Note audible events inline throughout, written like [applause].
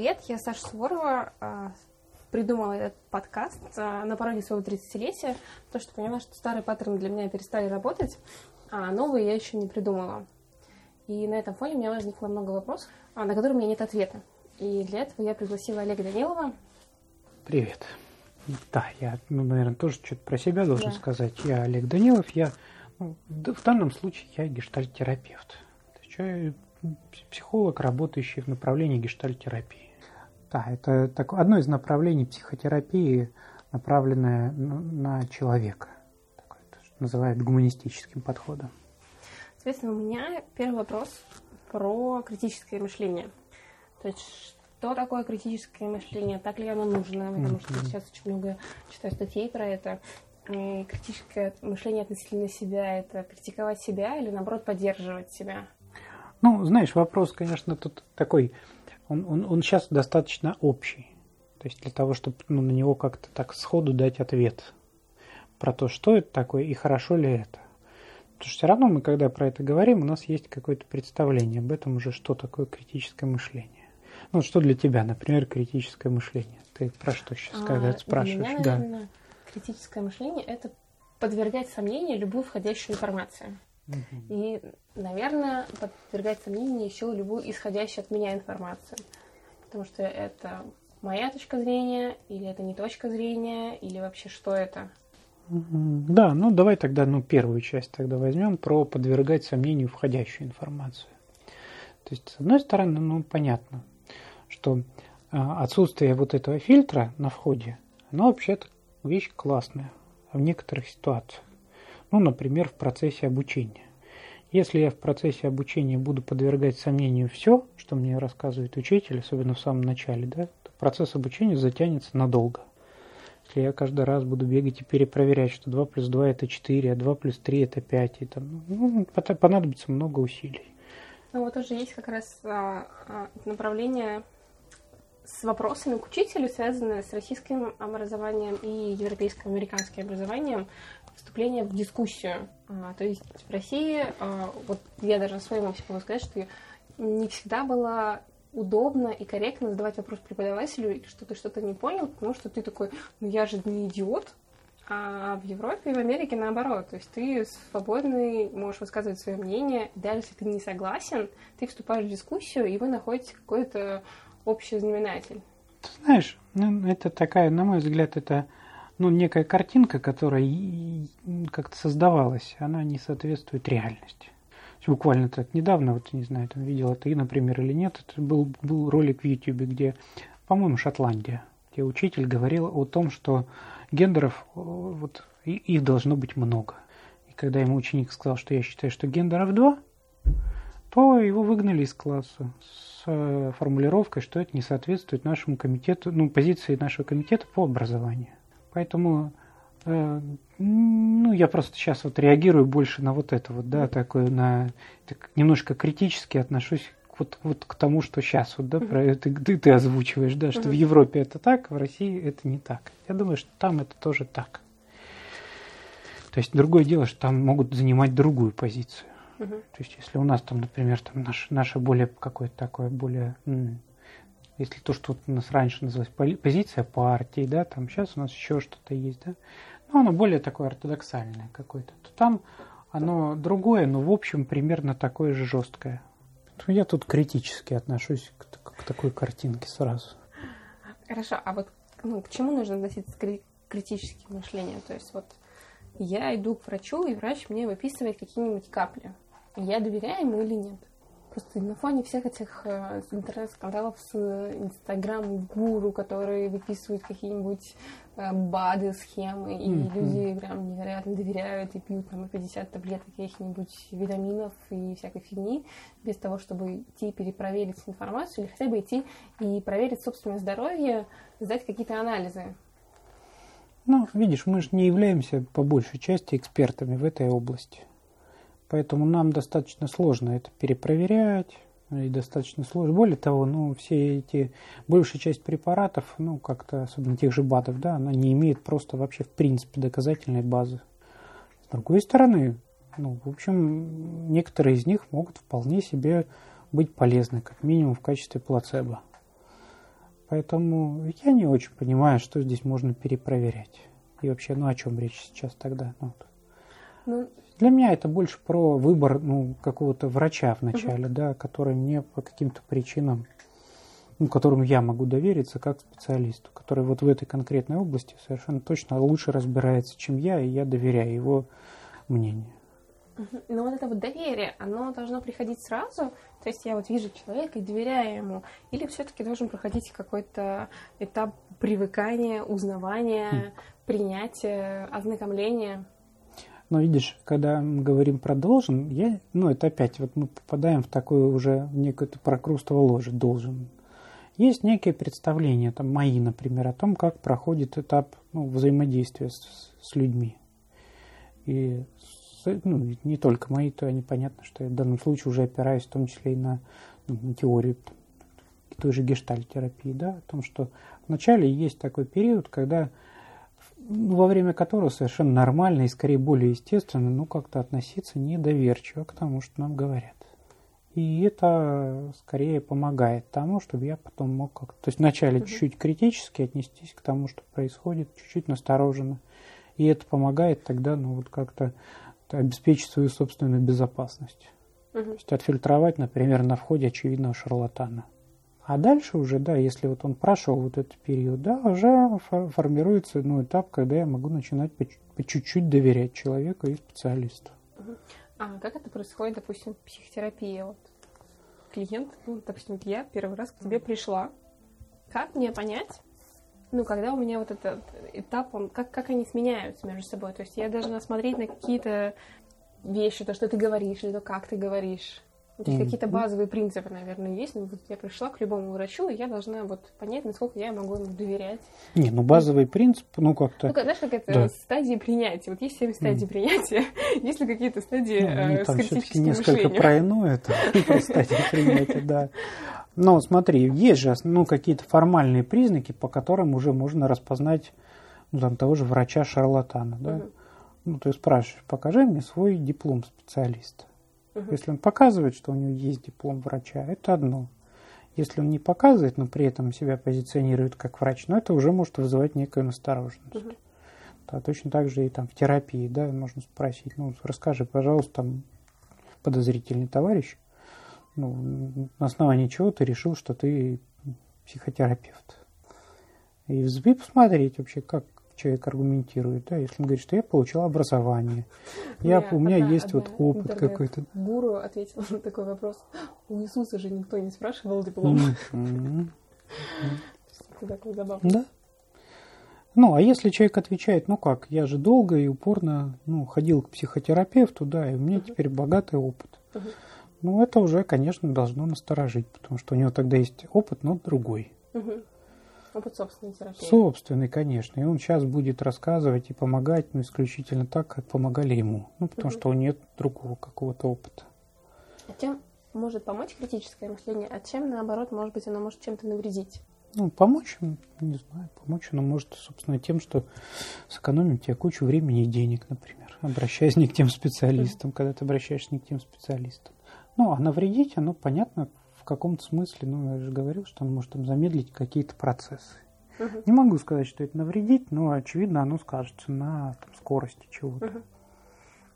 привет, я Саша Суворова, а, придумала этот подкаст а, на пороге своего 30-летия, потому что поняла, что старые паттерны для меня перестали работать, а новые я еще не придумала. И на этом фоне у меня возникло много вопросов, а, на которые у меня нет ответа. И для этого я пригласила Олега Данилова. Привет. Да, я, ну, наверное, тоже что-то про себя должен да. сказать. Я Олег Данилов, я ну, в данном случае я гештальтерапевт. Я психолог, работающий в направлении гештальтерапии. Да, это так, одно из направлений психотерапии, направленное на человека. Такое, что называют гуманистическим подходом. Соответственно, у меня первый вопрос про критическое мышление. То есть, что такое критическое мышление, так ли оно нужно, потому что сейчас очень много читаю статей про это. И критическое мышление относительно себя – это критиковать себя или, наоборот, поддерживать себя? Ну, знаешь, вопрос, конечно, тут такой, он, он, он сейчас достаточно общий. То есть для того, чтобы ну, на него как-то так сходу дать ответ про то, что это такое и хорошо ли это. Потому что все равно мы, когда про это говорим, у нас есть какое-то представление об этом уже, что такое критическое мышление. Ну, что для тебя, например, критическое мышление? Ты про что сейчас, когда а, спрашиваешь? Для меня, наверное, да. критическое мышление – это подвергать сомнению любую входящую информацию. И, наверное, подвергать сомнению еще любую исходящую от меня информацию. Потому что это моя точка зрения, или это не точка зрения, или вообще что это? Да, ну давай тогда ну, первую часть тогда возьмем про подвергать сомнению входящую информацию. То есть, с одной стороны, ну понятно, что а, отсутствие вот этого фильтра на входе, оно вообще-то вещь классная в некоторых ситуациях. Ну, например, в процессе обучения. Если я в процессе обучения буду подвергать сомнению все, что мне рассказывает учитель, особенно в самом начале, да, то процесс обучения затянется надолго. Если я каждый раз буду бегать и перепроверять, что 2 плюс 2 это 4, а 2 плюс 3 это 5, и там, ну, понадобится много усилий. Ну вот уже есть как раз а, а, направление с вопросами к учителю, связанные с российским образованием и европейским американским образованием, вступление в дискуссию. А, то есть в России, а, вот я даже на своем опыте могу сказать, что не всегда было удобно и корректно задавать вопрос преподавателю, что ты что-то не понял, потому что ты такой, ну я же не идиот, а в Европе и в Америке наоборот. То есть ты свободный, можешь высказывать свое мнение, даже если ты не согласен, ты вступаешь в дискуссию, и вы находите какой-то общий знаменатель. Ты знаешь, ну, это такая, на мой взгляд, это ну, некая картинка, которая как-то создавалась, она не соответствует реальности. Буквально так недавно, вот не знаю, там видела ты, например, или нет, это был, был ролик в YouTube, где, по-моему, Шотландия, где учитель говорил о том, что гендеров, вот их должно быть много. И когда ему ученик сказал, что я считаю, что гендеров два, то его выгнали из класса с э, формулировкой, что это не соответствует нашему комитету, ну, позиции нашего комитета по образованию. Поэтому э, ну, я просто сейчас вот реагирую больше на вот это вот, да, такое, на так, немножко критически отношусь вот, вот к тому, что сейчас вот, да, про это ты, ты озвучиваешь, да, что в Европе это так, в России это не так. Я думаю, что там это тоже так. То есть другое дело, что там могут занимать другую позицию. Uh-huh. То есть если у нас там, например, там наш, наше более какое-то такое более если то, что у нас раньше называлось позиция партии, да, там сейчас у нас еще что-то есть, да, но оно более такое ортодоксальное какое-то, то там оно другое, но в общем примерно такое же жесткое. Я тут критически отношусь к, к такой картинке сразу. Хорошо, а вот ну, к чему нужно относиться к критическим мышлением? То есть вот я иду к врачу, и врач мне выписывает какие-нибудь капли. Я доверяю ему или нет? Просто на фоне всех этих э, интернет-скандалов с инстаграм-гуру, которые выписывают какие-нибудь э, БАДы, схемы, и mm-hmm. люди прям невероятно доверяют и пьют там 50 таблеток каких-нибудь витаминов и всякой фигни, без того, чтобы идти перепроверить информацию, или хотя бы идти и проверить собственное здоровье, сдать какие-то анализы. Ну, видишь, мы же не являемся по большей части экспертами в этой области. Поэтому нам достаточно сложно это перепроверять, и достаточно сложно. Более того, ну, все эти, большая часть препаратов, ну, как-то, особенно тех же БАДов, да, она не имеет просто вообще в принципе доказательной базы. С другой стороны, ну, в общем, некоторые из них могут вполне себе быть полезны, как минимум в качестве плацебо. Поэтому я не очень понимаю, что здесь можно перепроверять. И вообще, ну о чем речь сейчас тогда? Ну, ну, Для меня это больше про выбор ну, какого-то врача вначале, угу. да, который мне по каким-то причинам, ну, которому я могу довериться как специалисту, который вот в этой конкретной области совершенно точно лучше разбирается, чем я, и я доверяю его мнению. Но вот это вот доверие, оно должно приходить сразу, то есть я вот вижу человека и доверяю ему, или все-таки должен проходить какой-то этап привыкания, узнавания, mm. принятия, ознакомления? Но видишь, когда мы говорим про должен, я, ну это опять вот мы попадаем в такое уже некое прокрустово ложе должен. Есть некие представления, там мои, например, о том, как проходит этап ну, взаимодействия с, с людьми. И ну, не только мои, то непонятно, что я в данном случае уже опираюсь в том числе и на, ну, на теорию той же гештальтерапии, да, о том, что вначале есть такой период, когда во время которого совершенно нормально и скорее более естественно, ну, как-то относиться недоверчиво к тому, что нам говорят. И это скорее помогает тому, чтобы я потом мог как-то... То есть вначале угу. чуть-чуть критически отнестись к тому, что происходит, чуть-чуть настороженно. И это помогает тогда, ну, вот как-то обеспечить свою собственную безопасность. Угу. То есть отфильтровать, например, на входе очевидного шарлатана. А дальше уже, да, если вот он прошел вот этот период, да, уже формируется ну, этап, когда я могу начинать по, чуть-чуть доверять человеку и специалисту. А как это происходит, допустим, в психотерапии? Вот клиент, ну, допустим, я первый раз к тебе пришла. Как мне понять, ну, когда у меня вот этот этап, он, как, как они сменяются между собой. То есть я должна смотреть на какие-то вещи, то, что ты говоришь, или то, как ты говоришь. То есть mm-hmm. какие-то базовые принципы, наверное, есть. Но вот я пришла к любому врачу, и я должна вот понять, насколько я могу ему доверять. Не, ну базовый принцип, ну как-то... Ну, знаешь, как это да. стадии принятия. Вот есть семь стадий mm. принятия, [laughs] есть ли какие-то стадии ну, э, там критическим несколько мышлением? про иное, это [laughs] стадии принятия, да. Но смотри, есть же ну, какие-то формальные признаки, по которым уже можно распознать ну, там, того же врача-шарлатана. Да? Угу. Ну, ты спрашиваешь, покажи мне свой диплом специалиста. Угу. Если он показывает, что у него есть диплом врача, это одно. Если он не показывает, но при этом себя позиционирует как врач, ну, это уже может вызывать некую настороженность. Угу. Да, точно так же и там в терапии, да, можно спросить, ну, расскажи, пожалуйста, там, подозрительный товарищ, ну, на основании чего ты решил, что ты психотерапевт. И посмотреть вообще, как человек аргументирует. Да? Если он говорит, что я получил образование, я, у меня одна, есть одна вот опыт какой-то. Гуру ответил на такой вопрос. У Иисуса же никто не спрашивал диплом. Да. Ну, а если человек отвечает, ну как, я же долго и упорно ну, ходил к психотерапевту, да, и у меня теперь богатый опыт. Ну, это уже, конечно, должно насторожить, потому что у него тогда есть опыт, но другой. Опыт собственной терапии. Собственный, конечно. И он сейчас будет рассказывать и помогать, ну, исключительно так, как помогали ему. Ну, потому угу. что у него нет другого какого-то опыта. А чем может помочь критическое мышление, а чем, наоборот, может быть, оно может чем-то навредить? Ну, помочь, не знаю, помочь оно может, собственно, тем, что сэкономить тебе кучу времени и денег, например, обращаясь не к тем специалистам, когда ты обращаешься не к тем специалистам. Ну, а навредить, оно понятно каком-то смысле, ну, я же говорил, что он может там замедлить какие-то процессы. Угу. Не могу сказать, что это навредить, но, очевидно, оно скажется на там, скорости чего-то. Угу.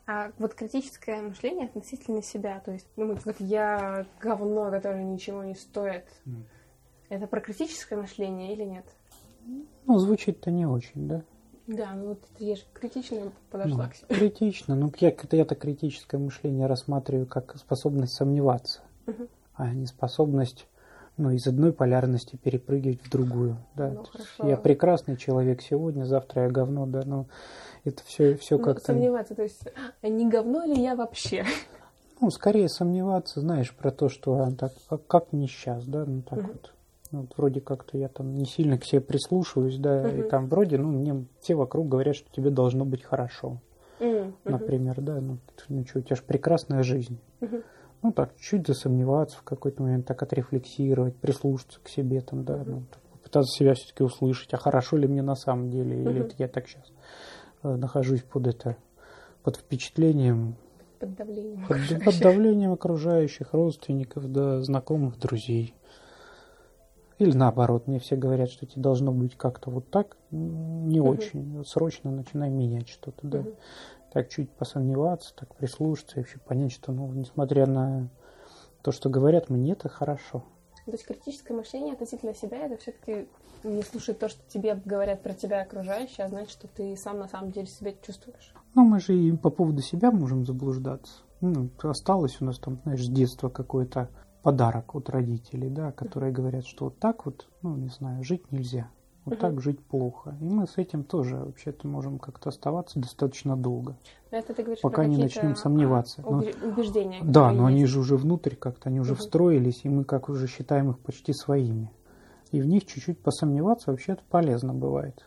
А вот критическое мышление относительно себя, то есть думать, вот я говно, которое ничего не стоит, mm. это про критическое мышление или нет? Ну, звучит-то не очень, да? Да, ну вот я же критично подошла ну, к себе. Критично. Ну, я это критическое мышление рассматриваю как способность сомневаться, угу. А не способность ну, из одной полярности перепрыгивать в другую. Да. Ну, я прекрасный человек сегодня, завтра я говно, да, но это все, все ну, как-то... Сомневаться, то есть, а не говно ли я вообще? [laughs] Ну, скорее сомневаться, знаешь, про то, что а, так, как, как не сейчас, да, ну так угу. вот. Ну, вот вроде как-то я там не сильно к себе прислушиваюсь, да, угу. и там вроде, ну, мне все вокруг говорят, что тебе должно быть хорошо. Угу. Например, да, ну, ну что, у тебя же прекрасная жизнь. Угу. Ну, так, чуть засомневаться в какой-то момент, так отрефлексировать, прислушаться к себе, там, да, ну, попытаться себя все-таки услышать, а хорошо ли мне на самом деле, или это я так сейчас э, нахожусь под это, под впечатлением. Под давлением, под, под давлением окружающих родственников, да, знакомых, друзей. Или наоборот, мне все говорят, что тебе должно быть как-то вот так, не угу. очень. Срочно начинай менять что-то, да. Угу. Так чуть посомневаться, так прислушаться и вообще понять, что, ну, несмотря на то, что говорят, мне это хорошо. То есть критическое мышление относительно себя это все-таки не слушать то, что тебе говорят про тебя окружающие, а знать, что ты сам на самом деле себя чувствуешь. Ну, мы же и по поводу себя можем заблуждаться. Ну, осталось у нас там, знаешь, с детства какой-то подарок от родителей, да, которые говорят, что вот так вот, ну, не знаю, жить нельзя. Вот угу. так жить плохо. И мы с этим тоже вообще-то можем как-то оставаться достаточно долго. Это ты говоришь пока не начнем сомневаться. А, убеждения. Но, да, но есть. они же уже внутрь как-то, они уже угу. встроились, и мы как уже считаем их почти своими. И в них чуть-чуть посомневаться вообще-то полезно бывает.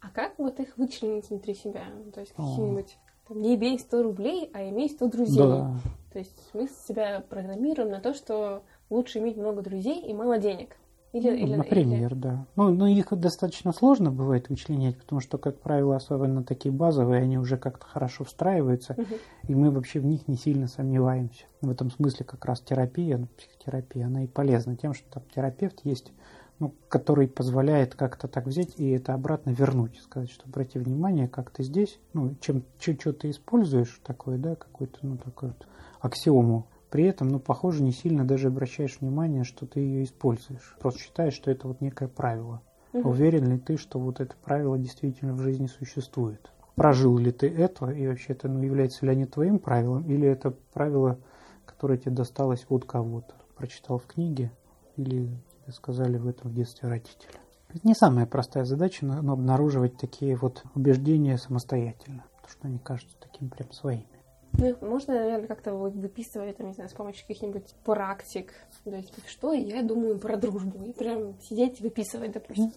А как вот их вычленить внутри себя? То есть какие-нибудь там, не имей 100 рублей, а имей 100 друзей. Да. То есть мы себя программируем на то, что лучше иметь много друзей и мало денег. Или, ну, или, например, или... да. Ну, но их достаточно сложно бывает вычленять, потому что, как правило, особенно такие базовые, они уже как-то хорошо встраиваются, угу. и мы вообще в них не сильно сомневаемся. В этом смысле как раз терапия, ну, психотерапия, она и полезна тем, что там терапевт есть, ну, который позволяет как-то так взять и это обратно вернуть, сказать, что обрати внимание, как ты здесь, ну, чем что ты используешь такое, да, какую-то, ну, такую вот аксиому, при этом, ну, похоже, не сильно даже обращаешь внимание, что ты ее используешь. Просто считаешь, что это вот некое правило. Угу. Уверен ли ты, что вот это правило действительно в жизни существует? Прожил ли ты это, и вообще это ну, является ли они твоим правилом, или это правило, которое тебе досталось от кого-то? Прочитал в книге, или тебе сказали в этом в детстве родители? Это не самая простая задача, но обнаруживать такие вот убеждения самостоятельно, потому что они кажутся такими прям своими. Ну, можно, наверное, как-то выписывать, там, не знаю, с помощью каких-нибудь практик. То есть, что я думаю про дружбу. И прям сидеть и выписывать, допустим.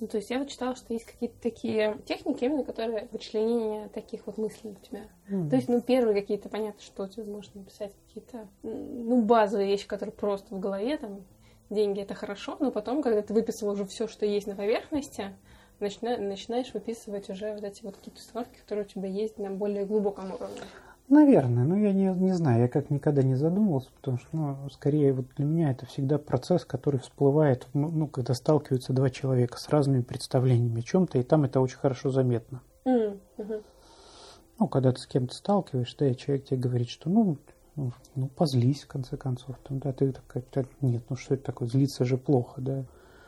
Ну, то есть я вот читала, что есть какие-то такие техники, именно которые вычленение таких вот мыслей у тебя. Mm. То есть, ну, первые какие-то, понятно, что тебе можно написать какие-то, ну, базовые вещи, которые просто в голове, там, деньги это хорошо, но потом, когда ты выписал уже все, что есть на поверхности, начина, начинаешь выписывать уже вот эти вот какие-то установки, которые у тебя есть на более глубоком уровне. Наверное, но я не, не знаю, я как никогда не задумывался, потому что, ну, скорее вот для меня это всегда процесс, который всплывает, ну, ну когда сталкиваются два человека с разными представлениями о чем-то, и там это очень хорошо заметно. Mm-hmm. Ну, когда ты с кем-то сталкиваешься, да, и человек тебе говорит, что, ну, ну, ну позлись, в конце концов, там, да, ты такая, нет, ну что это такое, злиться же плохо, да,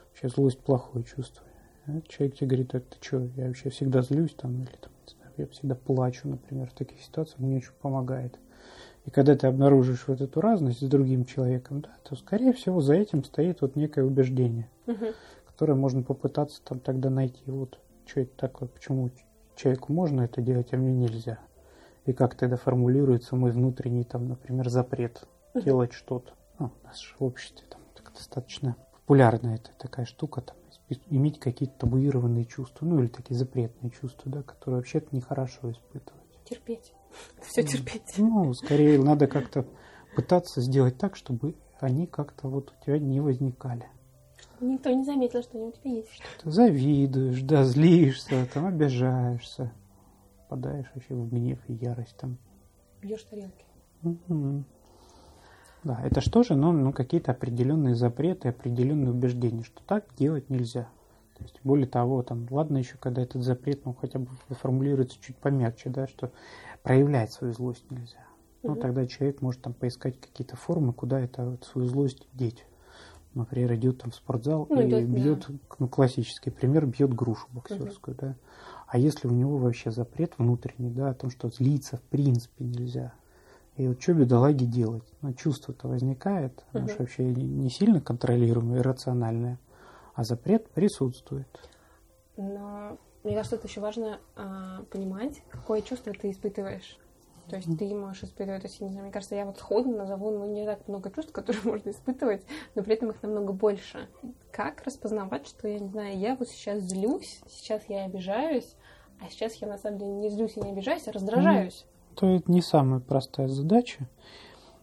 вообще злость плохое чувство. А человек тебе говорит, а ты что, я вообще всегда злюсь, там, или там, я всегда плачу, например, в таких ситуациях, мне очень помогает. И когда ты обнаружишь вот эту разность с другим человеком, да, то, скорее всего, за этим стоит вот некое убеждение, угу. которое можно попытаться там тогда найти. Вот, что это такое, почему человеку можно это делать, а мне нельзя. И как тогда формулируется мой внутренний, там, например, запрет делать что-то. Ну, у нас в обществе там достаточно популярная эта такая штука, там, иметь какие-то табуированные чувства, ну или такие запретные чувства, да, которые вообще-то нехорошо испытывать. Терпеть. Все терпеть. Ну, скорее надо как-то пытаться сделать так, чтобы они как-то вот у тебя не возникали. Никто не заметил, что они у тебя есть. Что-то завидуешь, да, злишься, там обижаешься, попадаешь вообще в гнев и ярость там. Бьешь тарелки. Угу. Да, это что же? Ну, ну какие-то определенные запреты, определенные убеждения, что так делать нельзя. То есть, более того, там, ладно еще, когда этот запрет, ну, хотя бы формулируется чуть помягче, да, что проявлять свою злость нельзя. Ну, угу. тогда человек может там поискать какие-то формы, куда это вот, свою злость деть. Например, идет там в спортзал ну, и идет, бьет, да. ну, классический пример, бьет грушу боксерскую, угу. да. А если у него вообще запрет внутренний, да, о том, что злиться в принципе нельзя, и вот что бедолаге делать? Ну, чувство-то возникает, оно угу. вообще не сильно контролируемое, иррациональное, а запрет присутствует. Но мне кажется, это еще важно а, понимать, какое чувство ты испытываешь. То есть ты можешь испытывать, то есть, не знаю, мне кажется, я вот сходу назову ну, не так много чувств, [laughs] которые можно испытывать, но при этом их намного больше. Как распознавать, что, я не знаю, я вот сейчас злюсь, сейчас я обижаюсь, а сейчас я на самом деле не злюсь и не обижаюсь, а раздражаюсь то это не самая простая задача.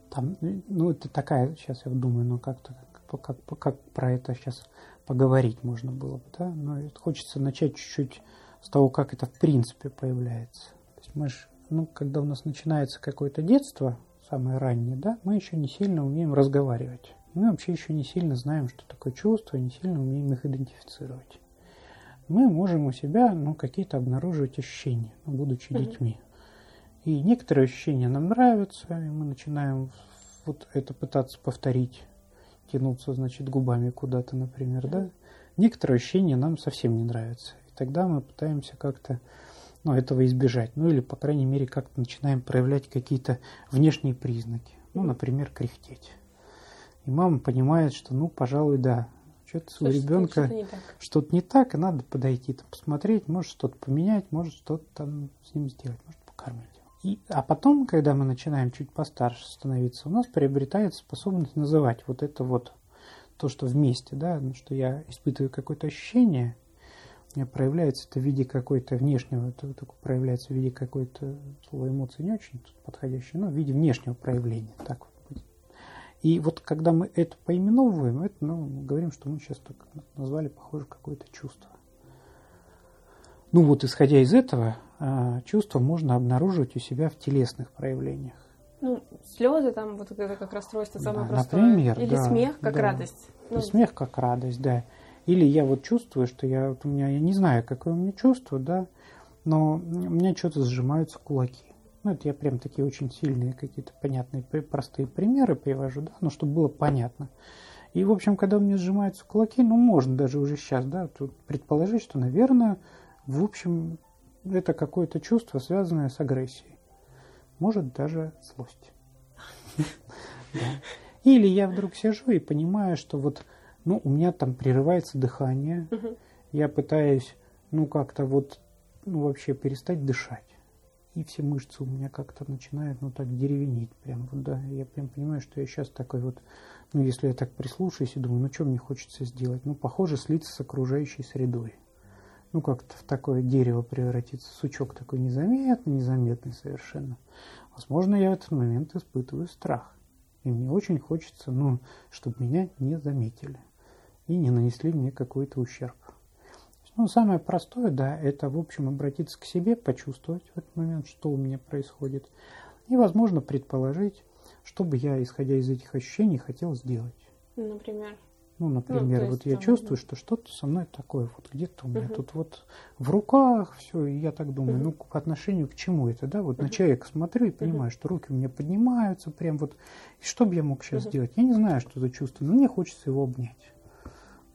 Там, ну, это такая, сейчас я думаю, ну, как-то, как, как, как про это сейчас поговорить можно было бы, да? Но хочется начать чуть-чуть с того, как это в принципе появляется. То есть мы же, ну, когда у нас начинается какое-то детство, самое раннее, да, мы еще не сильно умеем разговаривать. Мы вообще еще не сильно знаем, что такое чувство, не сильно умеем их идентифицировать. Мы можем у себя ну, какие-то обнаруживать ощущения, ну, будучи mm-hmm. детьми. И некоторые ощущения нам нравятся, и мы начинаем вот это пытаться повторить, тянуться, значит, губами куда-то, например, mm-hmm. да. Некоторые ощущения нам совсем не нравятся. И тогда мы пытаемся как-то ну, этого избежать. Ну, или, по крайней мере, как-то начинаем проявлять какие-то внешние признаки. Ну, например, кряхтеть. И мама понимает, что, ну, пожалуй, да, что-то у ребенка что-то не, так, и надо подойти, там, посмотреть, может что-то поменять, может что-то там с ним сделать, может покормить. И, а потом, когда мы начинаем чуть постарше становиться, у нас приобретается способность называть вот это вот то, что вместе, да, ну, что я испытываю какое-то ощущение, у меня проявляется это в виде какой-то внешнего, это, проявляется в виде какой-то, слово эмоции не очень подходящее, но в виде внешнего проявления, так вот. И вот когда мы это поименовываем, это, ну, говорим, что мы сейчас так назвали, похоже, какое-то чувство. Ну вот, исходя из этого, а, чувство можно обнаруживать у себя в телесных проявлениях. Ну, слезы там, вот это как расстройство самое да, простое. Например, Или да, смех как да. радость. Ну, смех как радость, да. Или я вот чувствую, что я, вот у меня, я не знаю, какое у меня чувство, да, но у меня что-то сжимаются кулаки. Ну, это я прям такие очень сильные какие-то понятные, простые примеры привожу, да, но чтобы было понятно. И, в общем, когда у меня сжимаются кулаки, ну, можно даже уже сейчас, да, тут предположить, что, наверное, в общем, это какое-то чувство, связанное с агрессией. Может, даже злость. [laughs] Или я вдруг сижу и понимаю, что вот, ну, у меня там прерывается дыхание, я пытаюсь, ну, как-то вот, ну, вообще перестать дышать. И все мышцы у меня как-то начинают, ну, так деревенеть прям, вот, да. Я прям понимаю, что я сейчас такой вот, ну, если я так прислушаюсь и думаю, ну, что мне хочется сделать? Ну, похоже, слиться с окружающей средой ну, как-то в такое дерево превратиться, сучок такой незаметный, незаметный совершенно. Возможно, я в этот момент испытываю страх. И мне очень хочется, ну, чтобы меня не заметили и не нанесли мне какой-то ущерб. Ну, самое простое, да, это, в общем, обратиться к себе, почувствовать в этот момент, что у меня происходит. И, возможно, предположить, что бы я, исходя из этих ощущений, хотел сделать. Например? Ну, например, ну, вот я там, чувствую, да. что что-то со мной такое, вот где-то у меня uh тут вот в руках все, и я так думаю, uh ну, по отношению к чему это, да, вот uh на человека смотрю и понимаю, uh что руки у меня поднимаются, прям вот, и что бы я мог сейчас uh сделать? Я не знаю, что за чувство, но мне хочется его обнять.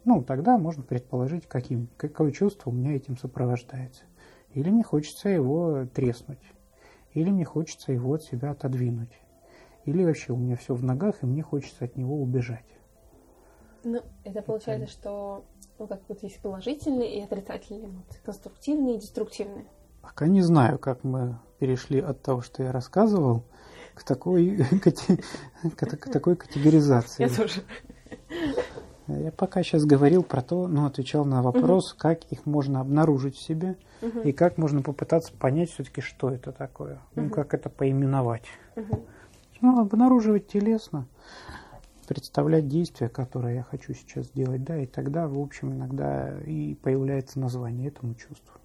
Ну, тогда можно предположить, каким, какое чувство у меня этим сопровождается. Или мне хочется его треснуть, или мне хочется его от себя отодвинуть, или вообще у меня все в ногах, и мне хочется от него убежать. Ну, это получается, что ну, как вот есть положительные и отрицательные эмоции, конструктивные и деструктивные. Пока не знаю, как мы перешли от того, что я рассказывал, к такой, [laughs] к такой категоризации. Я тоже. Я пока сейчас говорил про то, ну, отвечал на вопрос, угу. как их можно обнаружить в себе угу. и как можно попытаться понять все-таки, что это такое, угу. ну, как это поименовать. Угу. Ну, обнаруживать телесно представлять действия, которые я хочу сейчас сделать, да, и тогда, в общем, иногда и появляется название этому чувству.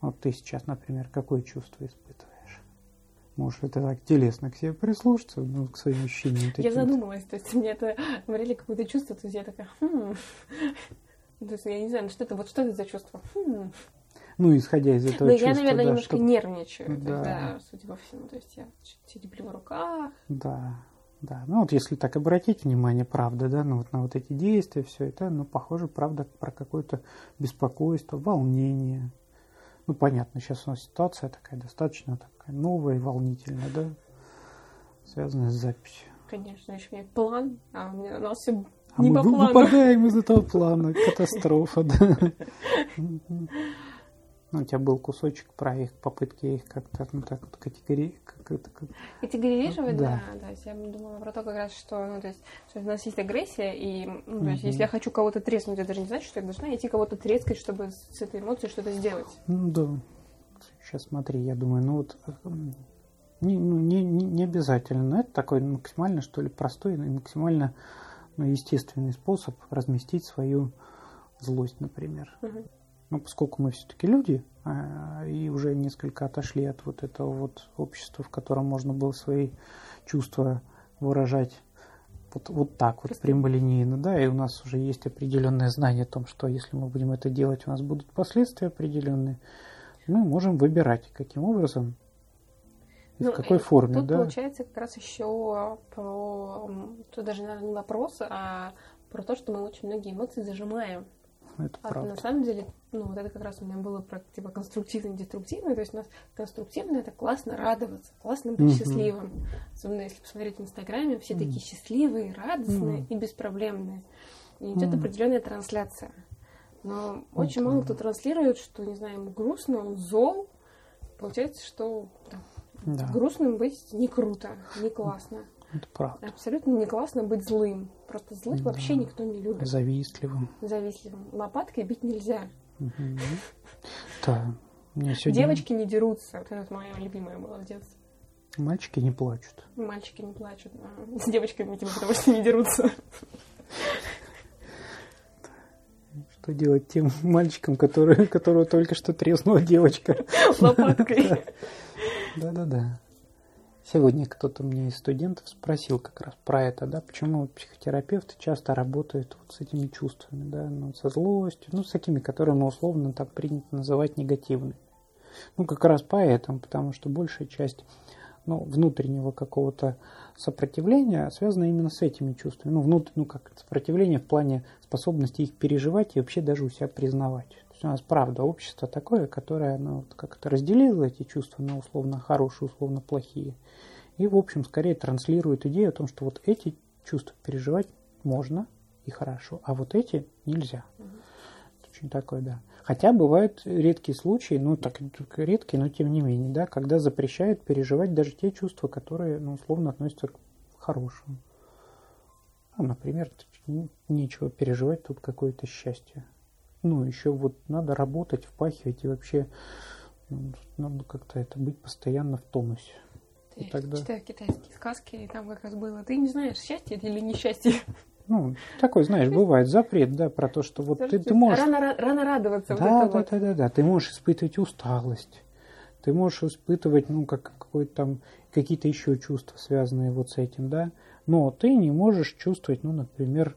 Вот ты сейчас, например, какое чувство испытываешь? Можешь это так телесно к себе прислушаться, ну, к своим ощущениям. Я задумалась, то есть мне это говорили какое-то чувство, то есть я такая, хм. То есть я не знаю, ну что это, вот что это за чувство? Хм. Ну, исходя из этого Ну, чувства, я, наверное, да, немножко что... нервничаю, да. тогда, судя по всему. То есть я терплю в руках. Да, да, ну вот если так обратить внимание, правда, да, ну вот на вот эти действия, все это, ну, похоже, правда, про какое-то беспокойство, волнение. Ну, понятно, сейчас у нас ситуация такая достаточно такая новая и волнительная, да, связанная с записью. Конечно, еще меня план, а у, меня, все а не мы по плану. выпадаем из этого плана, катастрофа, да. [laughs] Ну, у тебя был кусочек про их попытки их как-то, ну, так вот, категори... Как это, как... Категоризировать, да. да. Есть я думала про то как раз, что, ну, то есть, что у нас есть агрессия, и, ну, то есть, если я хочу кого-то треснуть, это же не значит, что я должна идти кого-то трескать, чтобы с этой эмоцией что-то сделать. Ну, да. Сейчас смотри, я думаю, ну, вот, не, ну, не, не, не обязательно, но это такой максимально, что ли, простой и максимально ну, естественный способ разместить свою злость, например. Угу. Но поскольку мы все-таки люди, а, и уже несколько отошли от вот этого вот общества, в котором можно было свои чувства выражать вот, вот так вот прямолинейно, да, и у нас уже есть определенное знание о том, что если мы будем это делать, у нас будут последствия определенные, мы можем выбирать, каким образом и ну, в какой форме, тут да? получается как раз еще про, тут даже, наверное, не вопрос, а про то, что мы очень многие эмоции зажимаем. Это а правда. на самом деле, ну, вот это как раз у меня было про типа конструктивно деструктивно. То есть у нас конструктивно это классно радоваться, классно быть mm-hmm. счастливым. Особенно если посмотреть в Инстаграме, все mm-hmm. такие счастливые, радостные mm-hmm. и беспроблемные. И идет mm-hmm. определенная трансляция. Но mm-hmm. очень мало кто транслирует, что, не знаю, ему грустно, он зол. Получается, что да, да. грустным быть не круто, не классно. Это правда. Абсолютно не классно быть злым. Просто злых да. вообще никто не любит. Завистливым. Завистливым. Лопаткой бить нельзя. Да. Девочки не дерутся. Вот это моя любимая была в детстве. Мальчики не плачут. Мальчики не плачут. А с девочками, видимо, потому что не дерутся. Что делать тем мальчикам, которые, которого только что треснула девочка? Лопаткой. Да-да-да. Сегодня кто-то мне из студентов спросил как раз про это, да, почему психотерапевты часто работают вот с этими чувствами, да, ну, со злостью, ну, с такими, которые, ну, условно так принято называть негативными. Ну, как раз поэтому, потому что большая часть ну, внутреннего какого-то сопротивления связана именно с этими чувствами. Ну, внутрь, ну, как сопротивление в плане способности их переживать и вообще даже у себя признавать есть у нас, правда, общество такое, которое ну, вот как-то разделило эти чувства на условно хорошие, условно плохие. И, в общем, скорее транслирует идею о том, что вот эти чувства переживать можно и хорошо, а вот эти нельзя. Это очень такое, да. Хотя бывают редкие случаи, ну так редкие, но тем не менее, да, когда запрещают переживать даже те чувства, которые, ну, условно относятся к хорошим. Ну, например, нечего переживать тут какое-то счастье ну, еще вот надо работать, впахивать и вообще надо как-то это быть постоянно в тонусе. Ты и тогда... читаю китайские сказки, и там как раз было, ты не знаешь, счастье это или несчастье. Ну, такой, знаешь, бывает запрет, да, про то, что вот ты, ты можешь... Рано, рано радоваться. Да, вот да, вот. да, да, да. Ты можешь испытывать усталость. Ты можешь испытывать, ну, как какой-то там, какие-то еще чувства, связанные вот с этим, да. Но ты не можешь чувствовать, ну, например,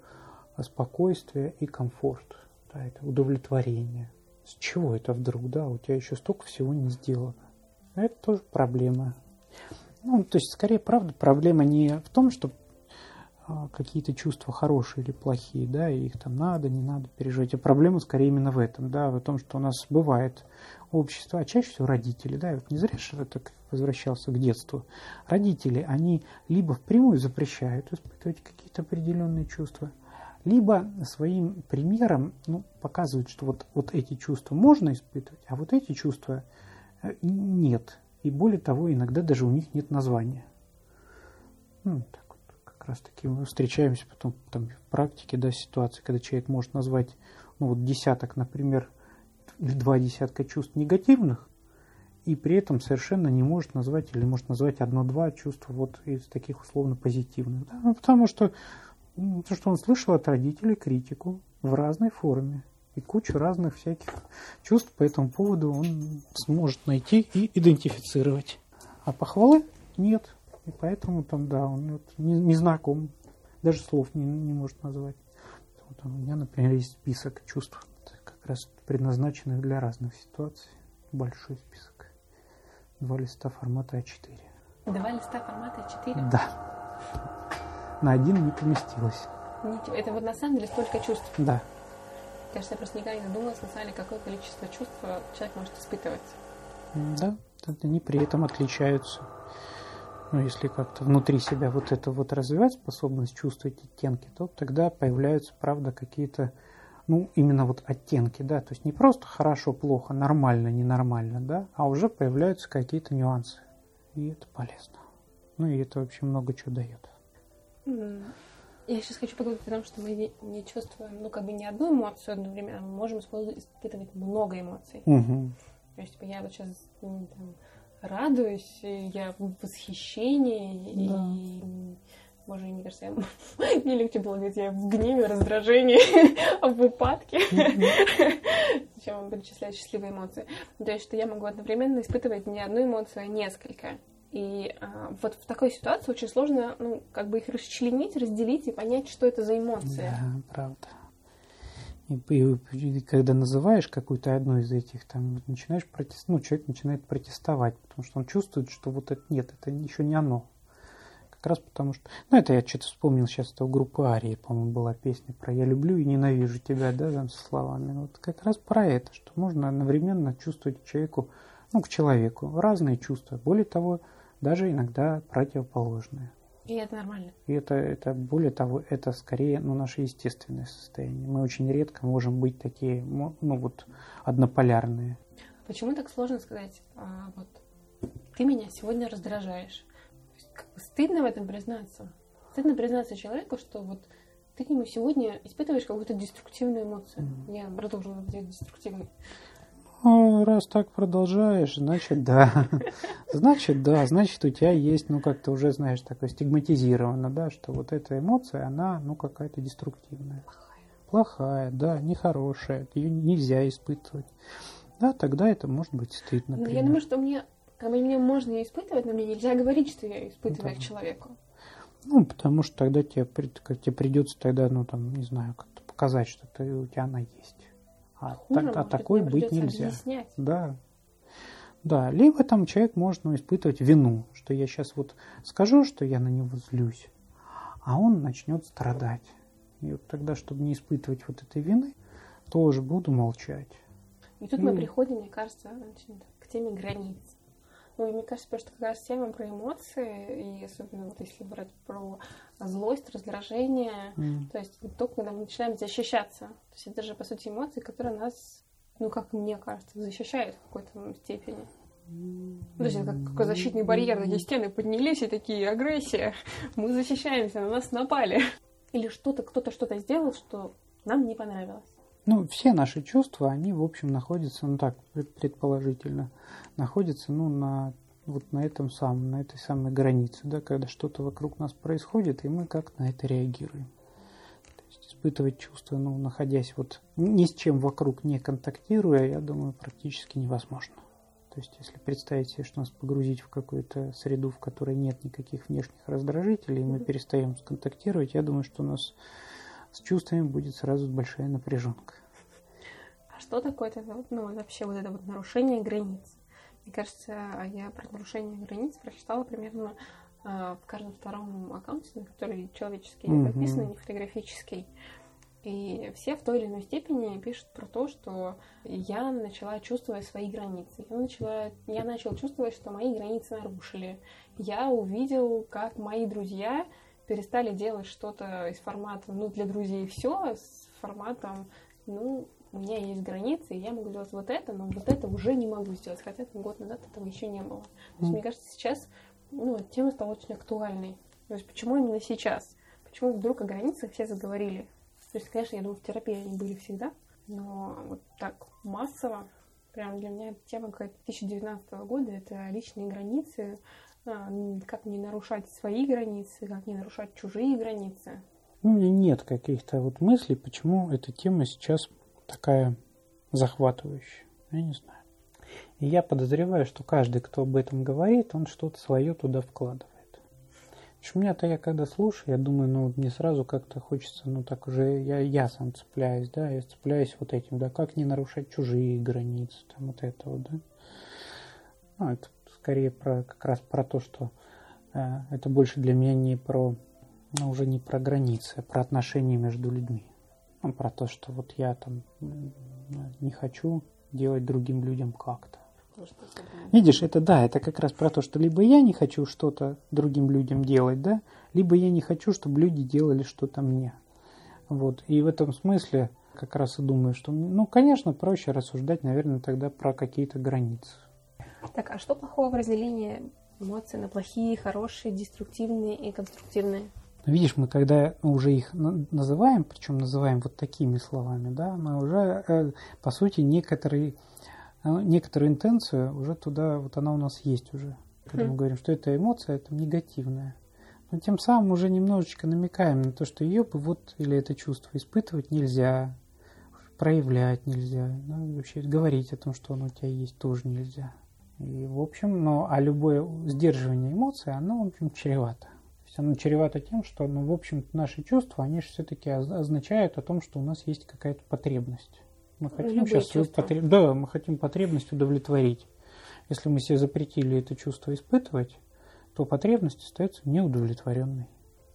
спокойствие и комфорт да, это удовлетворение. С чего это вдруг, да, у тебя еще столько всего не сделано. Это тоже проблема. Ну, то есть, скорее, правда, проблема не в том, что а, какие-то чувства хорошие или плохие, да, и их там надо, не надо переживать. А проблема скорее именно в этом, да, в том, что у нас бывает общество, а чаще всего родители, да, вот не зря же это возвращался к детству. Родители, они либо впрямую запрещают испытывать какие-то определенные чувства, либо своим примером ну, показывают, что вот, вот эти чувства можно испытывать, а вот эти чувства э, нет. И более того, иногда даже у них нет названия. Ну, так вот, как раз таки мы встречаемся потом там, в практике, да, ситуации, когда человек может назвать, ну, вот десяток, например, или два десятка чувств негативных, и при этом совершенно не может назвать или может назвать одно-два чувства вот из таких условно позитивных. Да? Ну, потому что то, что он слышал от родителей критику в разной форме и кучу разных всяких чувств по этому поводу он сможет найти и идентифицировать. А похвалы нет. И поэтому там, да, он вот не, не знаком, даже слов не, не может назвать. Вот у меня, например, есть список чувств, как раз предназначенных для разных ситуаций. Большой список. Два листа формата А4. Два листа формата А4? Да на один не поместилось. Ничего. Это вот на самом деле столько чувств. Да. Кажется, я просто никогда не задумывалась, на самом деле, какое количество чувств человек может испытывать. Да, они при этом отличаются. Но ну, если как-то внутри себя вот это вот развивать способность чувствовать оттенки, то тогда появляются, правда, какие-то, ну, именно вот оттенки, да, то есть не просто хорошо, плохо, нормально, ненормально, да, а уже появляются какие-то нюансы. И это полезно. Ну и это вообще много чего дает. Я сейчас хочу поговорить о том, что мы не чувствуем, ну, как бы не одну эмоцию одновременно, а мы можем испытывать много эмоций. Угу. То есть типа, я вот сейчас ну, там, радуюсь, я в восхищении, да. и Боже, мне кажется, я... [laughs] мне легче было говорить, я в гневе, раздражении, [laughs] в упадке, чем перечислять счастливые эмоции. То есть, что я могу одновременно испытывать не одну эмоцию, а несколько. И а, вот в такой ситуации очень сложно, ну, как бы их расчленить, разделить и понять, что это за эмоции. Да, правда. И, и, и когда называешь какую-то одну из этих, там начинаешь протестовать, ну, человек начинает протестовать, потому что он чувствует, что вот это нет, это еще не оно. Как раз потому что... Ну, это я что-то вспомнил сейчас, это у группы Арии, по-моему, была песня про «Я люблю и ненавижу тебя», да, там со словами. Вот как раз про это, что можно одновременно чувствовать человеку, ну, к человеку разные чувства. Более того, даже иногда противоположные. И это нормально. И это, это более того, это скорее ну, наше естественное состояние. Мы очень редко можем быть такие, ну вот, однополярные. Почему так сложно сказать, а, вот, ты меня сегодня раздражаешь? Как бы стыдно в этом признаться. Стыдно признаться человеку, что вот ты к нему сегодня испытываешь какую-то деструктивную эмоцию. Mm-hmm. Я продолжу быть деструктивной. Ну, раз так продолжаешь, значит, да. [laughs] Значит, да, значит, у тебя есть, ну, как ты уже знаешь, такое стигматизировано, да, что вот эта эмоция, она, ну, какая-то деструктивная. Плохая. Плохая, да, нехорошая, ее нельзя испытывать. Да, тогда это может быть стыдно. Ну, я думаю, что мне, бы, мне можно испытывать, но мне нельзя говорить, что я испытываю да. к человеку. Ну, потому что тогда тебе, тебе придется тогда, ну, там, не знаю, как-то показать, что ты, у тебя она есть. А, Хуже, так, а такой быть нельзя. Объяснять. Да. Да, либо там человек может ну, испытывать вину, что я сейчас вот скажу, что я на него злюсь, а он начнет страдать. И вот тогда, чтобы не испытывать вот этой вины, тоже буду молчать. И тут ну, мы приходим, мне кажется, к теме границ. Ну, и мне кажется, что как раз тема про эмоции, и особенно вот если брать про злость, раздражение, mm. то есть только когда мы начинаем защищаться. То есть это же, по сути, эмоции, которые нас, ну, как мне кажется, защищают в какой-то степени. Ну, то есть это как защитный барьер, такие стены поднялись и такие, агрессия, мы защищаемся, на нас напали. Или что-то, кто-то что-то сделал, что нам не понравилось. Ну, все наши чувства, они, в общем, находятся, ну так, предположительно, находятся, ну, на вот на этом самом, на этой самой границе, да, когда что-то вокруг нас происходит, и мы как на это реагируем. То есть испытывать чувства, ну, находясь вот ни с чем вокруг не контактируя, я думаю, практически невозможно. То есть, если представить себе, что нас погрузить в какую-то среду, в которой нет никаких внешних раздражителей, и мы перестаем контактировать, я думаю, что у нас с чувствами будет сразу большая напряженка. А что такое это, ну, вообще вот это вот нарушение границ? Мне кажется, я про нарушение границ прочитала примерно э, в каждом втором аккаунте, на который человеческий mm-hmm. подписан, не фотографический. И все в той или иной степени пишут про то, что я начала чувствовать свои границы. Я, начала, я начала чувствовать, что мои границы нарушили. Я увидел, как мои друзья перестали делать что-то из формата, ну, для друзей все, с форматом, ну, у меня есть границы, и я могу делать вот это, но вот это уже не могу сделать, хотя там год назад этого еще не было. То есть, мне кажется, сейчас ну, тема стала очень актуальной. То есть, почему именно сейчас? Почему вдруг о границах все заговорили? То есть, конечно, я думаю, в терапии они были всегда, но вот так массово, прям для меня тема какая-то 2019 года, это личные границы, как не нарушать свои границы, как не нарушать чужие границы. У меня нет каких-то вот мыслей, почему эта тема сейчас такая захватывающая. Я не знаю. И я подозреваю, что каждый, кто об этом говорит, он что-то свое туда вкладывает. У меня-то я когда слушаю, я думаю, ну, мне сразу как-то хочется, ну, так уже, я, я сам цепляюсь, да, я цепляюсь вот этим, да, как не нарушать чужие границы, там, вот это вот, да. Ну, это скорее про, как раз про то, что э, это больше для меня не про, ну, уже не про границы, а про отношения между людьми. Ну, про то, что вот я там не хочу делать другим людям как-то. Видишь, это да, это как раз про то, что либо я не хочу что-то другим людям делать, да, либо я не хочу, чтобы люди делали что-то мне. Вот. И в этом смысле как раз и думаю, что, ну, конечно, проще рассуждать, наверное, тогда про какие-то границы. Так, а что плохого в разделении эмоций на плохие, хорошие, деструктивные и конструктивные? Видишь, мы когда уже их называем, причем называем вот такими словами, да, мы уже, э, по сути, некоторые, э, некоторую интенцию уже туда, вот она у нас есть уже. Когда мы говорим, что это эмоция, это негативная. Но тем самым уже немножечко намекаем на то, что ее бы вот, или это чувство испытывать нельзя, проявлять нельзя, ну, вообще говорить о том, что оно у тебя есть, тоже нельзя. И, в общем, ну, а любое сдерживание эмоций, оно, в общем, чревато. То есть оно чревато тем, что, ну, в общем, наши чувства, они же все-таки означают о том, что у нас есть какая-то потребность. Мы хотим Любые сейчас свою потребность. Да, мы хотим потребность удовлетворить. Если мы себе запретили это чувство испытывать, то потребность остается неудовлетворенной.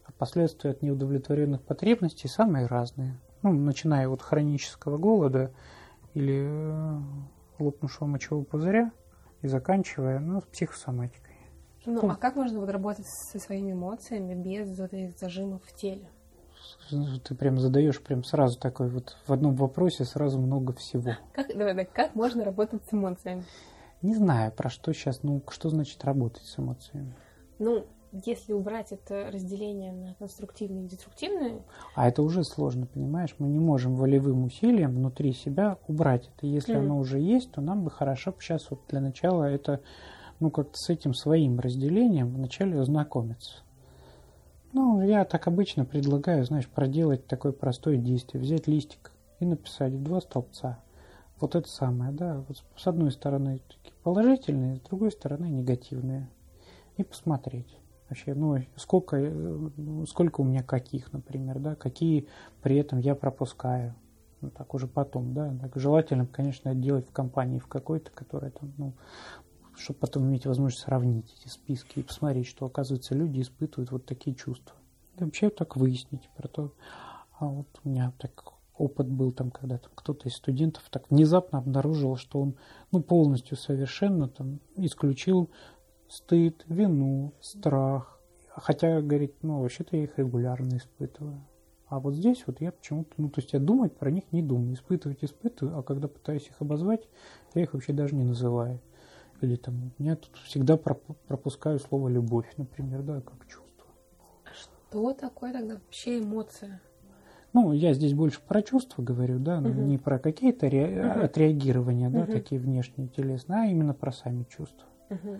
А последствия от неудовлетворенных потребностей самые разные. Ну, начиная от хронического голода или э, лопнувшего мочевого пузыря и заканчивая ну, психосоматикой. Ну, а как можно вот работать со своими эмоциями без вот этих зажимов в теле? Ты прям задаешь прям сразу такой вот в одном вопросе сразу много всего. [laughs] Как, давай, давай, как можно работать с эмоциями? Не знаю, про что сейчас, ну, что значит работать с эмоциями? Ну, если убрать это разделение на конструктивные и деструктивные... А это уже сложно, понимаешь? Мы не можем волевым усилием внутри себя убрать это. Если mm. оно уже есть, то нам бы хорошо сейчас вот для начала это, ну, как-то с этим своим разделением вначале ознакомиться. Ну, я так обычно предлагаю, знаешь, проделать такое простое действие. Взять листик и написать в два столбца. Вот это самое, да. Вот с одной стороны такие положительные, с другой стороны негативные. И посмотреть вообще, ну, сколько, э, сколько у меня каких, например, да, какие при этом я пропускаю. Ну, так уже потом, да. Так желательно, конечно, делать в компании в какой-то, которая там, ну, чтобы потом иметь возможность сравнить эти списки и посмотреть, что, оказывается, люди испытывают вот такие чувства. И вообще так выяснить про то. А вот у меня так опыт был там, когда там кто-то из студентов так внезапно обнаружил, что он ну, полностью совершенно там исключил стыд, вину, страх. Хотя, говорит, ну, вообще-то я их регулярно испытываю. А вот здесь вот я почему-то, ну, то есть я думать про них не думаю. Испытывать испытываю, а когда пытаюсь их обозвать, я их вообще даже не называю. Или там, я тут всегда пропускаю слово «любовь», например, да, как чувство. Что такое тогда вообще эмоция? Ну, я здесь больше про чувства говорю, да, угу. не про какие-то ре... угу. отреагирования, да, угу. такие внешние, телесные, а именно про сами чувства. Угу.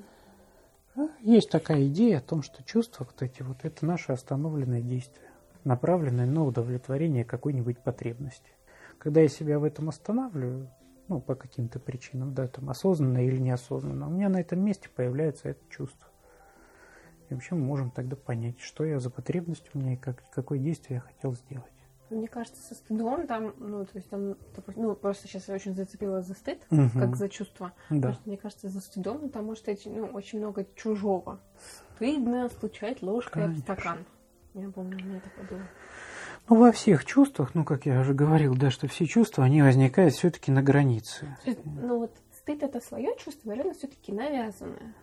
Есть такая идея о том, что чувства вот эти вот это наше остановленное действие, направленное на удовлетворение какой-нибудь потребности. Когда я себя в этом останавливаю, ну, по каким-то причинам, да, там, осознанно или неосознанно, у меня на этом месте появляется это чувство. И вообще мы можем тогда понять, что я за потребность у меня и как, какое действие я хотел сделать. Мне кажется, со стыдом там, ну, то есть там, ну, просто сейчас я очень зацепила за стыд, угу. как за чувство. Да. Потому мне кажется, за стыдом, потому что ну, очень много чужого. Стыдно стучать ложкой Конечно. об стакан. Я помню, у меня такое было. Ну, во всех чувствах, ну, как я уже говорил, да, что все чувства, они возникают все-таки на границе. Ну, вот стыд это свое чувство, наверное, все-таки навязанное.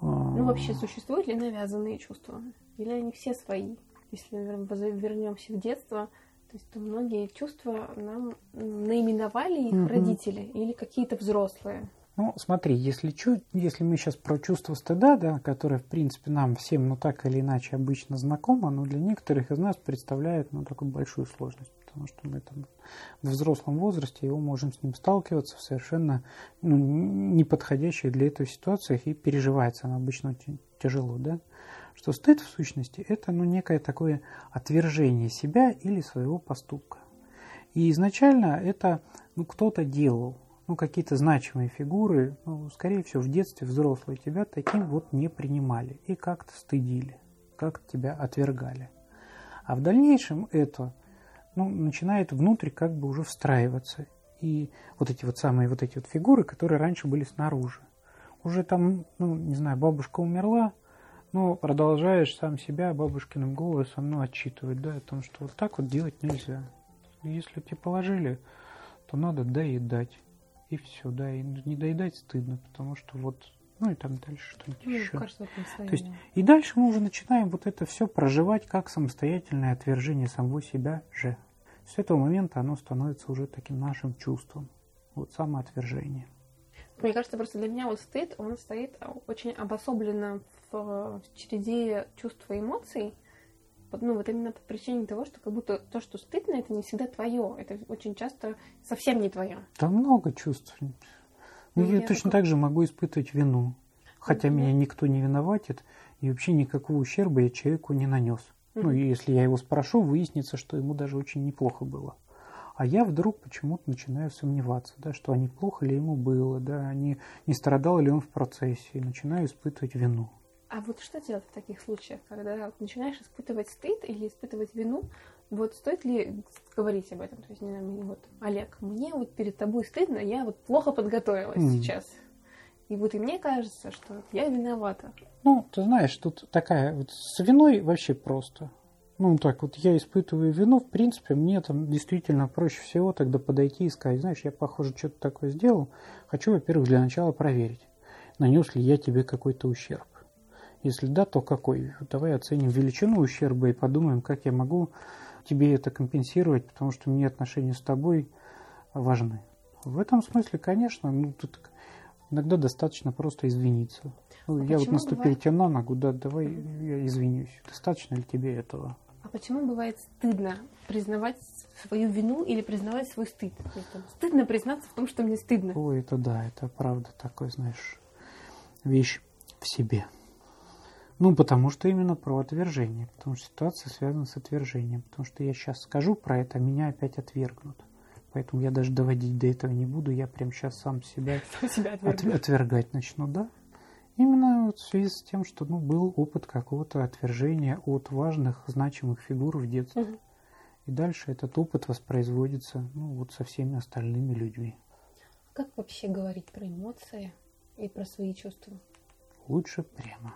А... Ну, вообще, существуют ли навязанные чувства? Или они все свои? Если, наверное, вернемся в детство, то есть многие чувства нам наименовали их угу. родители или какие-то взрослые. Ну, смотри, если, чуть, если мы сейчас про чувство стыда, да, которое, в принципе, нам всем, ну, так или иначе, обычно знакомо, но для некоторых из нас представляет, ну, такую большую сложность, потому что мы там в взрослом возрасте его можем с ним сталкиваться в совершенно ну, неподходящих для этого ситуациях, и переживается она обычно очень тяжело, да что стыд в сущности это ну, некое такое отвержение себя или своего поступка. И изначально это ну, кто-то делал, ну, какие-то значимые фигуры, ну, скорее всего, в детстве взрослые тебя таким вот не принимали и как-то стыдили, как-то тебя отвергали. А в дальнейшем это ну, начинает внутрь как бы уже встраиваться. И вот эти вот самые вот эти вот фигуры, которые раньше были снаружи. Уже там, ну, не знаю, бабушка умерла, ну, продолжаешь сам себя бабушкиным голосом ну, отчитывать, да, о том, что вот так вот делать нельзя. Если тебе положили, то надо доедать. И все, да, и не доедать стыдно, потому что вот, ну и там дальше что-нибудь ну, еще. Кажется, То есть, и дальше мы уже начинаем вот это все проживать как самостоятельное отвержение самого себя же. С этого момента оно становится уже таким нашим чувством, вот самоотвержение. Мне кажется, просто для меня вот стыд, он стоит очень обособленно в, в череде чувств и эмоций. Ну, вот именно по причине того, что как будто то, что стыдно, это не всегда твое. Это очень часто совсем не твое. Там много чувств. Ну, я, я точно так же могу испытывать вину. Хотя mm меня никто не виноватит, и вообще никакого ущерба я человеку не нанес. mm Ну, и если я его спрошу, выяснится, что ему даже очень неплохо было. А я вдруг почему-то начинаю сомневаться, да, что а не плохо ли ему было, да, не, не страдал ли он в процессе, и начинаю испытывать вину. А вот что делать в таких случаях, когда вот начинаешь испытывать стыд или испытывать вину, вот стоит ли говорить об этом? То есть, не знаю, вот, Олег, мне вот перед тобой стыдно, я вот плохо подготовилась mm. сейчас. И вот и мне кажется, что я виновата. Ну, ты знаешь, тут такая вот с виной вообще просто. Ну, так вот, я испытываю вину, в принципе, мне там действительно проще всего тогда подойти и сказать, знаешь, я, похоже, что-то такое сделал. Хочу, во-первых, для начала проверить, нанес ли я тебе какой-то ущерб. Если да, то какой? Давай оценим величину ущерба и подумаем, как я могу тебе это компенсировать, потому что мне отношения с тобой важны. В этом смысле, конечно, ну, тут иногда достаточно просто извиниться. Ну, а я вот наступил бывает... тебе на ногу, да, давай я извинюсь. Достаточно ли тебе этого? А почему бывает стыдно признавать свою вину или признавать свой стыд? стыдно признаться в том, что мне стыдно. Ой, это да, это правда такой, знаешь, вещь в себе. Ну, потому что именно про отвержение, потому что ситуация связана с отвержением, потому что я сейчас скажу про это, меня опять отвергнут. Поэтому я даже доводить до этого не буду, я прям сейчас сам себя, [laughs] себя отвергать начну, да? Именно вот в связи с тем, что ну, был опыт какого-то отвержения от важных, значимых фигур в детстве. Угу. И дальше этот опыт воспроизводится ну, вот со всеми остальными людьми. Как вообще говорить про эмоции и про свои чувства? Лучше прямо.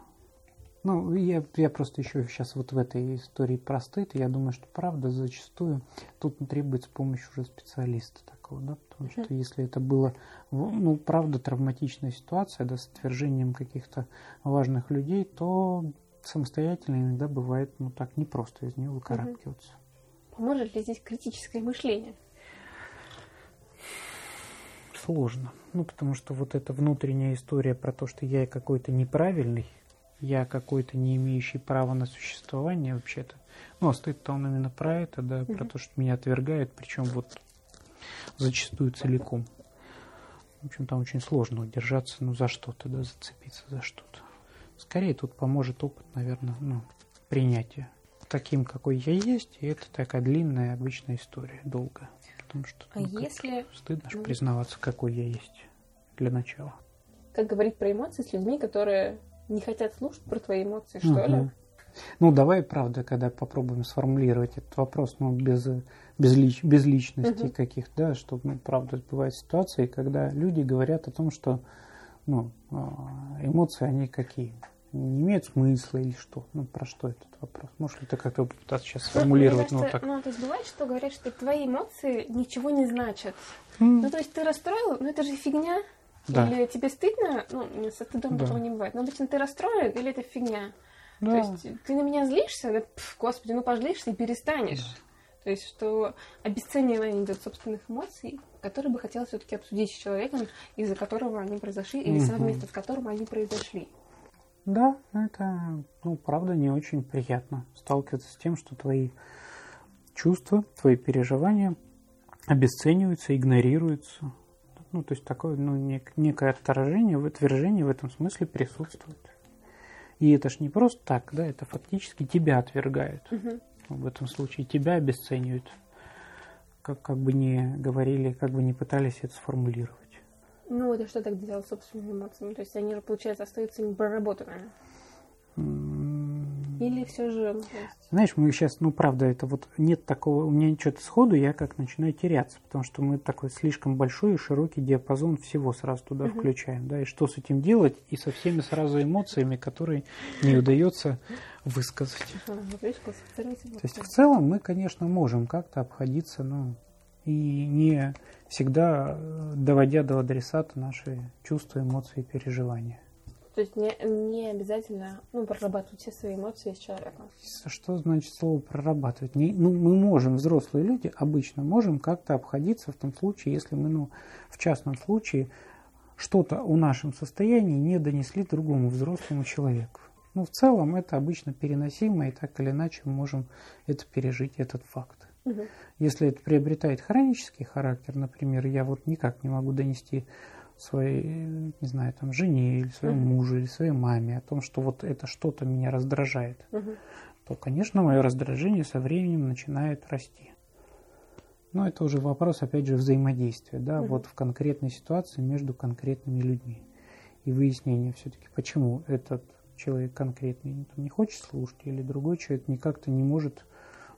Ну, я, я просто еще сейчас вот в этой истории про стыд, я думаю, что правда зачастую тут требуется помощь уже специалиста такого, да, потому что если это было, ну, правда, травматичная ситуация, да, с отвержением каких-то важных людей, то самостоятельно иногда бывает, ну, так непросто из нее выкарабкиваться. Поможет ли здесь критическое мышление? Сложно. Ну, потому что вот эта внутренняя история про то, что я какой-то неправильный, я какой-то не имеющий права на существование вообще-то. Ну, а стыд-то он именно про это, да, угу. про то, что меня отвергают, причем вот зачастую целиком. В общем, там очень сложно удержаться, ну, за что-то, да, зацепиться за что-то. Скорее тут поможет опыт, наверное, ну, принятия таким, какой я есть, и это такая длинная обычная история, долгая. Потому что а ну, если... стыдно же признаваться, какой я есть для начала. Как говорить про эмоции с людьми, которые не хотят слушать про твои эмоции, что угу. ли? Ну, давай, правда, когда попробуем сформулировать этот вопрос, ну, без, без, лич, без личностей угу. каких, да, что, ну, правда, бывают ситуации, когда люди говорят о том, что, ну, а, эмоции, они какие? Не имеют смысла или что? Ну, про что этот вопрос? Можешь ли ты как-то попытаться сейчас ну, сформулировать? Ну, кажется, ну, так. ну, то есть бывает, что говорят, что твои эмоции ничего не значат. Mm. Ну, то есть ты расстроил, ну, это же фигня. Да. Или тебе стыдно, ну, со стыдом да. такого не бывает. Но обычно ты расстроен, или это фигня. Да. То есть ты на меня злишься, да, пф, господи, ну позлишься и перестанешь. Да. То есть, что обесценивание идет собственных эмоций, которые бы хотелось все-таки обсудить с человеком, из-за которого они произошли, или угу. совместно с которым они произошли. Да, это, ну, правда, не очень приятно сталкиваться с тем, что твои чувства, твои переживания обесцениваются, игнорируются. Ну, то есть такое, ну, нек- некое отторжение, отвержение в этом смысле присутствует. И это ж не просто так, да, это фактически тебя отвергают. Угу. В этом случае тебя обесценивают. Как, как бы не говорили, как бы не пытались это сформулировать. Ну, это что так делать собственными эмоциями? То есть они же, получается, остаются непроработанными. Или все же... Знаешь, мы сейчас, ну, правда, это вот нет такого... У меня что-то сходу, я как начинаю теряться, потому что мы такой слишком большой и широкий диапазон всего сразу туда uh-huh. включаем, да, и что с этим делать, и со всеми сразу эмоциями, которые не удается высказать. То есть в целом мы, конечно, можем как-то обходиться, ну, и не всегда доводя до адресата наши чувства, эмоции и переживания. То есть не, не обязательно ну, прорабатывать все свои эмоции с человеком. Что значит слово прорабатывать? Не, ну, мы можем, взрослые люди, обычно можем как-то обходиться в том случае, если мы, ну, в частном случае, что-то о нашем состоянии не донесли другому взрослому человеку. Ну, в целом это обычно переносимо, и так или иначе мы можем это пережить, этот факт. Угу. Если это приобретает хронический характер, например, я вот никак не могу донести своей, не знаю, там, жене или своему uh-huh. мужу или своей маме о том, что вот это что-то меня раздражает, uh-huh. то, конечно, мое раздражение со временем начинает расти. Но это уже вопрос, опять же, взаимодействия, да, угу. вот в конкретной ситуации между конкретными людьми. И выяснение все-таки, почему этот человек конкретный не хочет слушать, или другой человек никак-то не может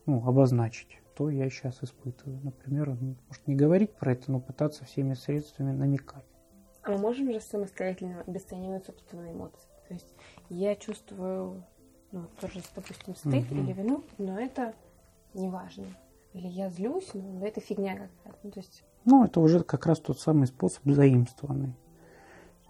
ну, обозначить, что я сейчас испытываю. Например, может не говорить про это, но пытаться всеми средствами намекать. А мы можем же самостоятельно обесценивать собственные эмоции? То есть я чувствую, ну, тоже, допустим, стыд угу. или вину, но это не важно. Или я злюсь, но это фигня какая-то. Ну, то есть... ну, это уже как раз тот самый способ заимствованный.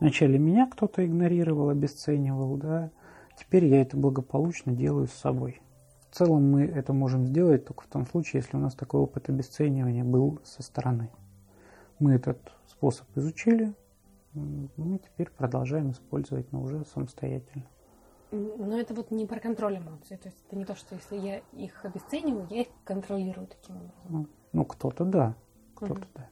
Вначале меня кто-то игнорировал, обесценивал, да. Теперь я это благополучно делаю с собой. В целом мы это можем сделать только в том случае, если у нас такой опыт обесценивания был со стороны. Мы этот способ изучили, мы теперь продолжаем использовать, но уже самостоятельно. Но это вот не про контроль эмоций. То есть это не то, что если я их обесцениваю, я их контролирую таким образом. Ну, ну кто-то да. Кто-то угу. да.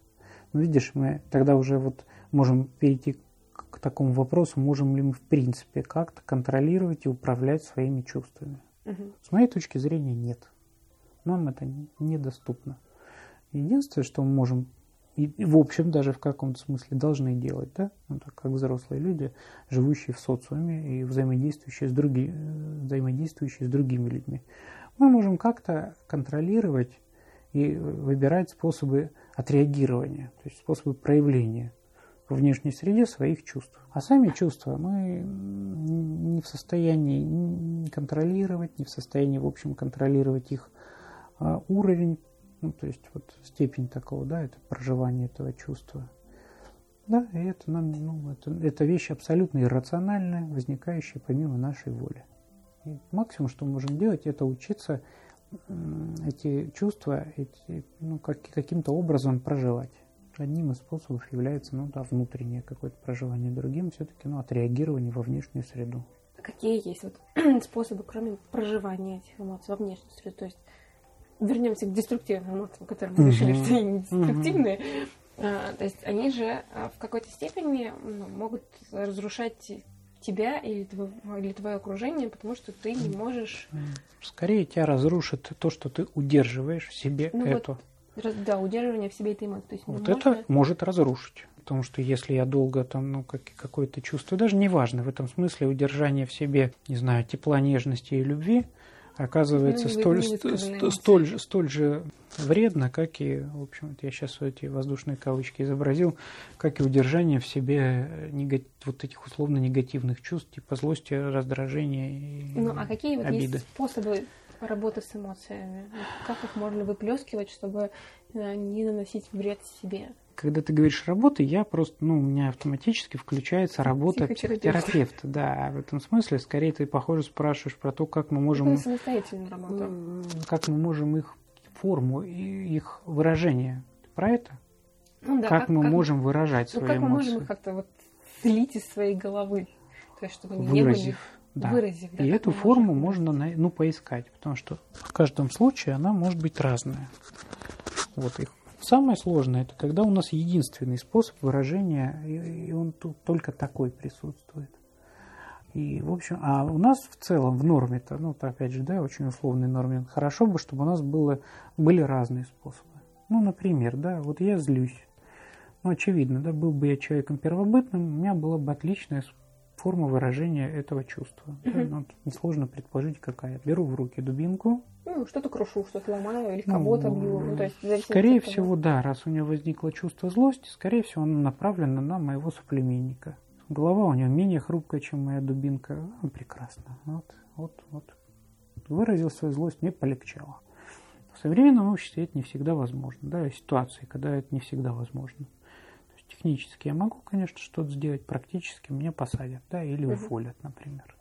Но видишь, мы тогда уже вот можем перейти к такому вопросу, можем ли мы в принципе как-то контролировать и управлять своими чувствами. Угу. С моей точки зрения, нет. Нам это недоступно. Единственное, что мы можем, и в общем даже в каком-то смысле должны делать, да, ну, так как взрослые люди, живущие в социуме и взаимодействующие с, други, взаимодействующие с другими людьми, мы можем как-то контролировать и выбирать способы отреагирования, то есть способы проявления в внешней среде своих чувств. А сами чувства мы не в состоянии контролировать, не в состоянии, в общем, контролировать их а, уровень, ну, то есть вот степень такого, да, это проживание этого чувства. Да, и это, нам, ну, это, это вещь абсолютно иррациональная, возникающая помимо нашей воли. И максимум, что мы можем делать, это учиться эти чувства эти, ну, как, каким-то образом проживать. Одним из способов является ну, да, внутреннее какое-то проживание, другим все-таки ну, отреагирование во внешнюю среду. Какие есть вот [clears throat] способы, кроме проживания этих эмоций во внешнюю среду? То есть вернемся к деструктивным эмоциям, которые мы решили, что они деструктивные. А, то есть они же а, в какой-то степени ну, могут разрушать тебя или твое, или твое окружение, потому что ты не можешь... Скорее тебя разрушит то, что ты удерживаешь в себе ну, эту. Вот да, удерживание в себе этой эмоции. То есть вот можно... это может разрушить. Потому что если я долго там, ну, как, какое-то чувство, даже неважно, в этом смысле удержание в себе, не знаю, тепла, нежности и любви, оказывается столь, ст, столь, же, столь же вредно, как и, в общем, я сейчас эти воздушные кавычки изобразил, как и удержание в себе негат... вот этих условно негативных чувств, типа злости, раздражения и Ну, а какие вот обиды. есть способы работы с эмоциями? Как их можно выплескивать, чтобы э, не наносить вред себе? Когда ты говоришь работа, я просто, ну, у меня автоматически включается работа психотерапевта. Да, в этом смысле, скорее ты, похоже, спрашиваешь про то, как мы можем... Это самостоятельная работа. Как мы можем их форму, их выражение. Про это? Ну, да, как, как мы как, можем выражать ну, свои как эмоции? Как мы можем их как-то вот слить из своей головы? То есть, чтобы не Выразив. Да. Выразив, да, и эту форму можно ну, поискать, потому что в каждом случае она может быть разная. Вот их. Самое сложное это когда у нас единственный способ выражения, и он тут только такой присутствует. И, в общем, а у нас в целом в норме-то, ну, это опять же, да, очень условной норме, хорошо бы, чтобы у нас было, были разные способы. Ну, например, да, вот я злюсь. Ну, очевидно, да, был бы я человеком первобытным, у меня была бы отличная форма выражения этого чувства. Угу. Ну, несложно предположить, какая. Беру в руки дубинку. Ну, что-то крушу, что-то ломаю или кого-то ну, бью. Ну, то есть, скорее всего, да, раз у него возникло чувство злости, скорее всего, оно направлено на моего соплеменника. Голова у него менее хрупкая, чем моя дубинка. Ну, прекрасно. Вот, вот, вот. Выразил свою злость, мне полегчало. В современном обществе это не всегда возможно. Да, ситуации, когда это не всегда возможно. Технически я могу, конечно, что-то сделать, практически меня посадят, да, или уволят, например.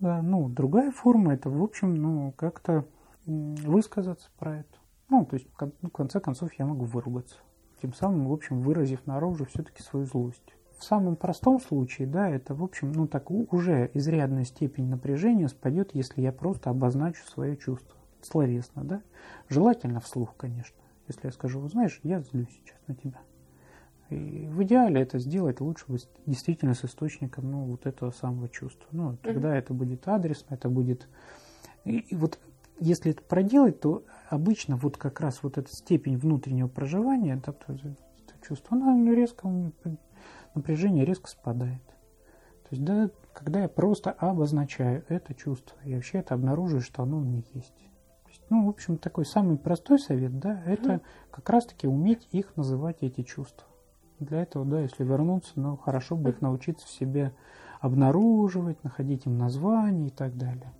Да, ну, другая форма это, в общем, ну, как-то высказаться про это. Ну, то есть, ну, в конце концов, я могу выругаться. Тем самым, в общем, выразив наружу все-таки свою злость. В самом простом случае, да, это, в общем, ну, так уже изрядная степень напряжения спадет, если я просто обозначу свое чувство словесно, да. Желательно вслух, конечно. Если я скажу, знаешь, я злюсь сейчас на тебя. И в идеале это сделать лучше действительно с источником ну, вот этого самого чувства. Ну, тогда mm-hmm. это будет адресно, это будет... И, и вот если это проделать, то обычно вот как раз вот эта степень внутреннего проживания, да, то, это чувство, оно резко, напряжение резко спадает. То есть, да, когда я просто обозначаю это чувство, и вообще это обнаруживаю, что оно у меня есть. есть ну, в общем, такой самый простой совет, да, это mm как раз-таки уметь их называть, эти чувства. Для этого, да, если вернуться, ну, хорошо бы их научиться в себе обнаруживать, находить им название и так далее.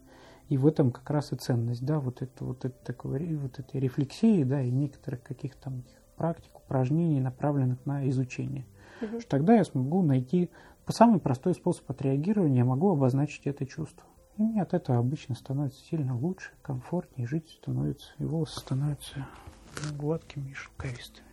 И в этом как раз и ценность, да, вот это вот это такой, вот этой рефлексии, да, и некоторых каких-то там практик, упражнений, направленных на изучение. Угу. Что тогда я смогу найти самый простой способ отреагирования, я могу обозначить это чувство. И мне от этого обычно становится сильно лучше, комфортнее, жить становится, и волосы становятся гладкими и шелковистыми.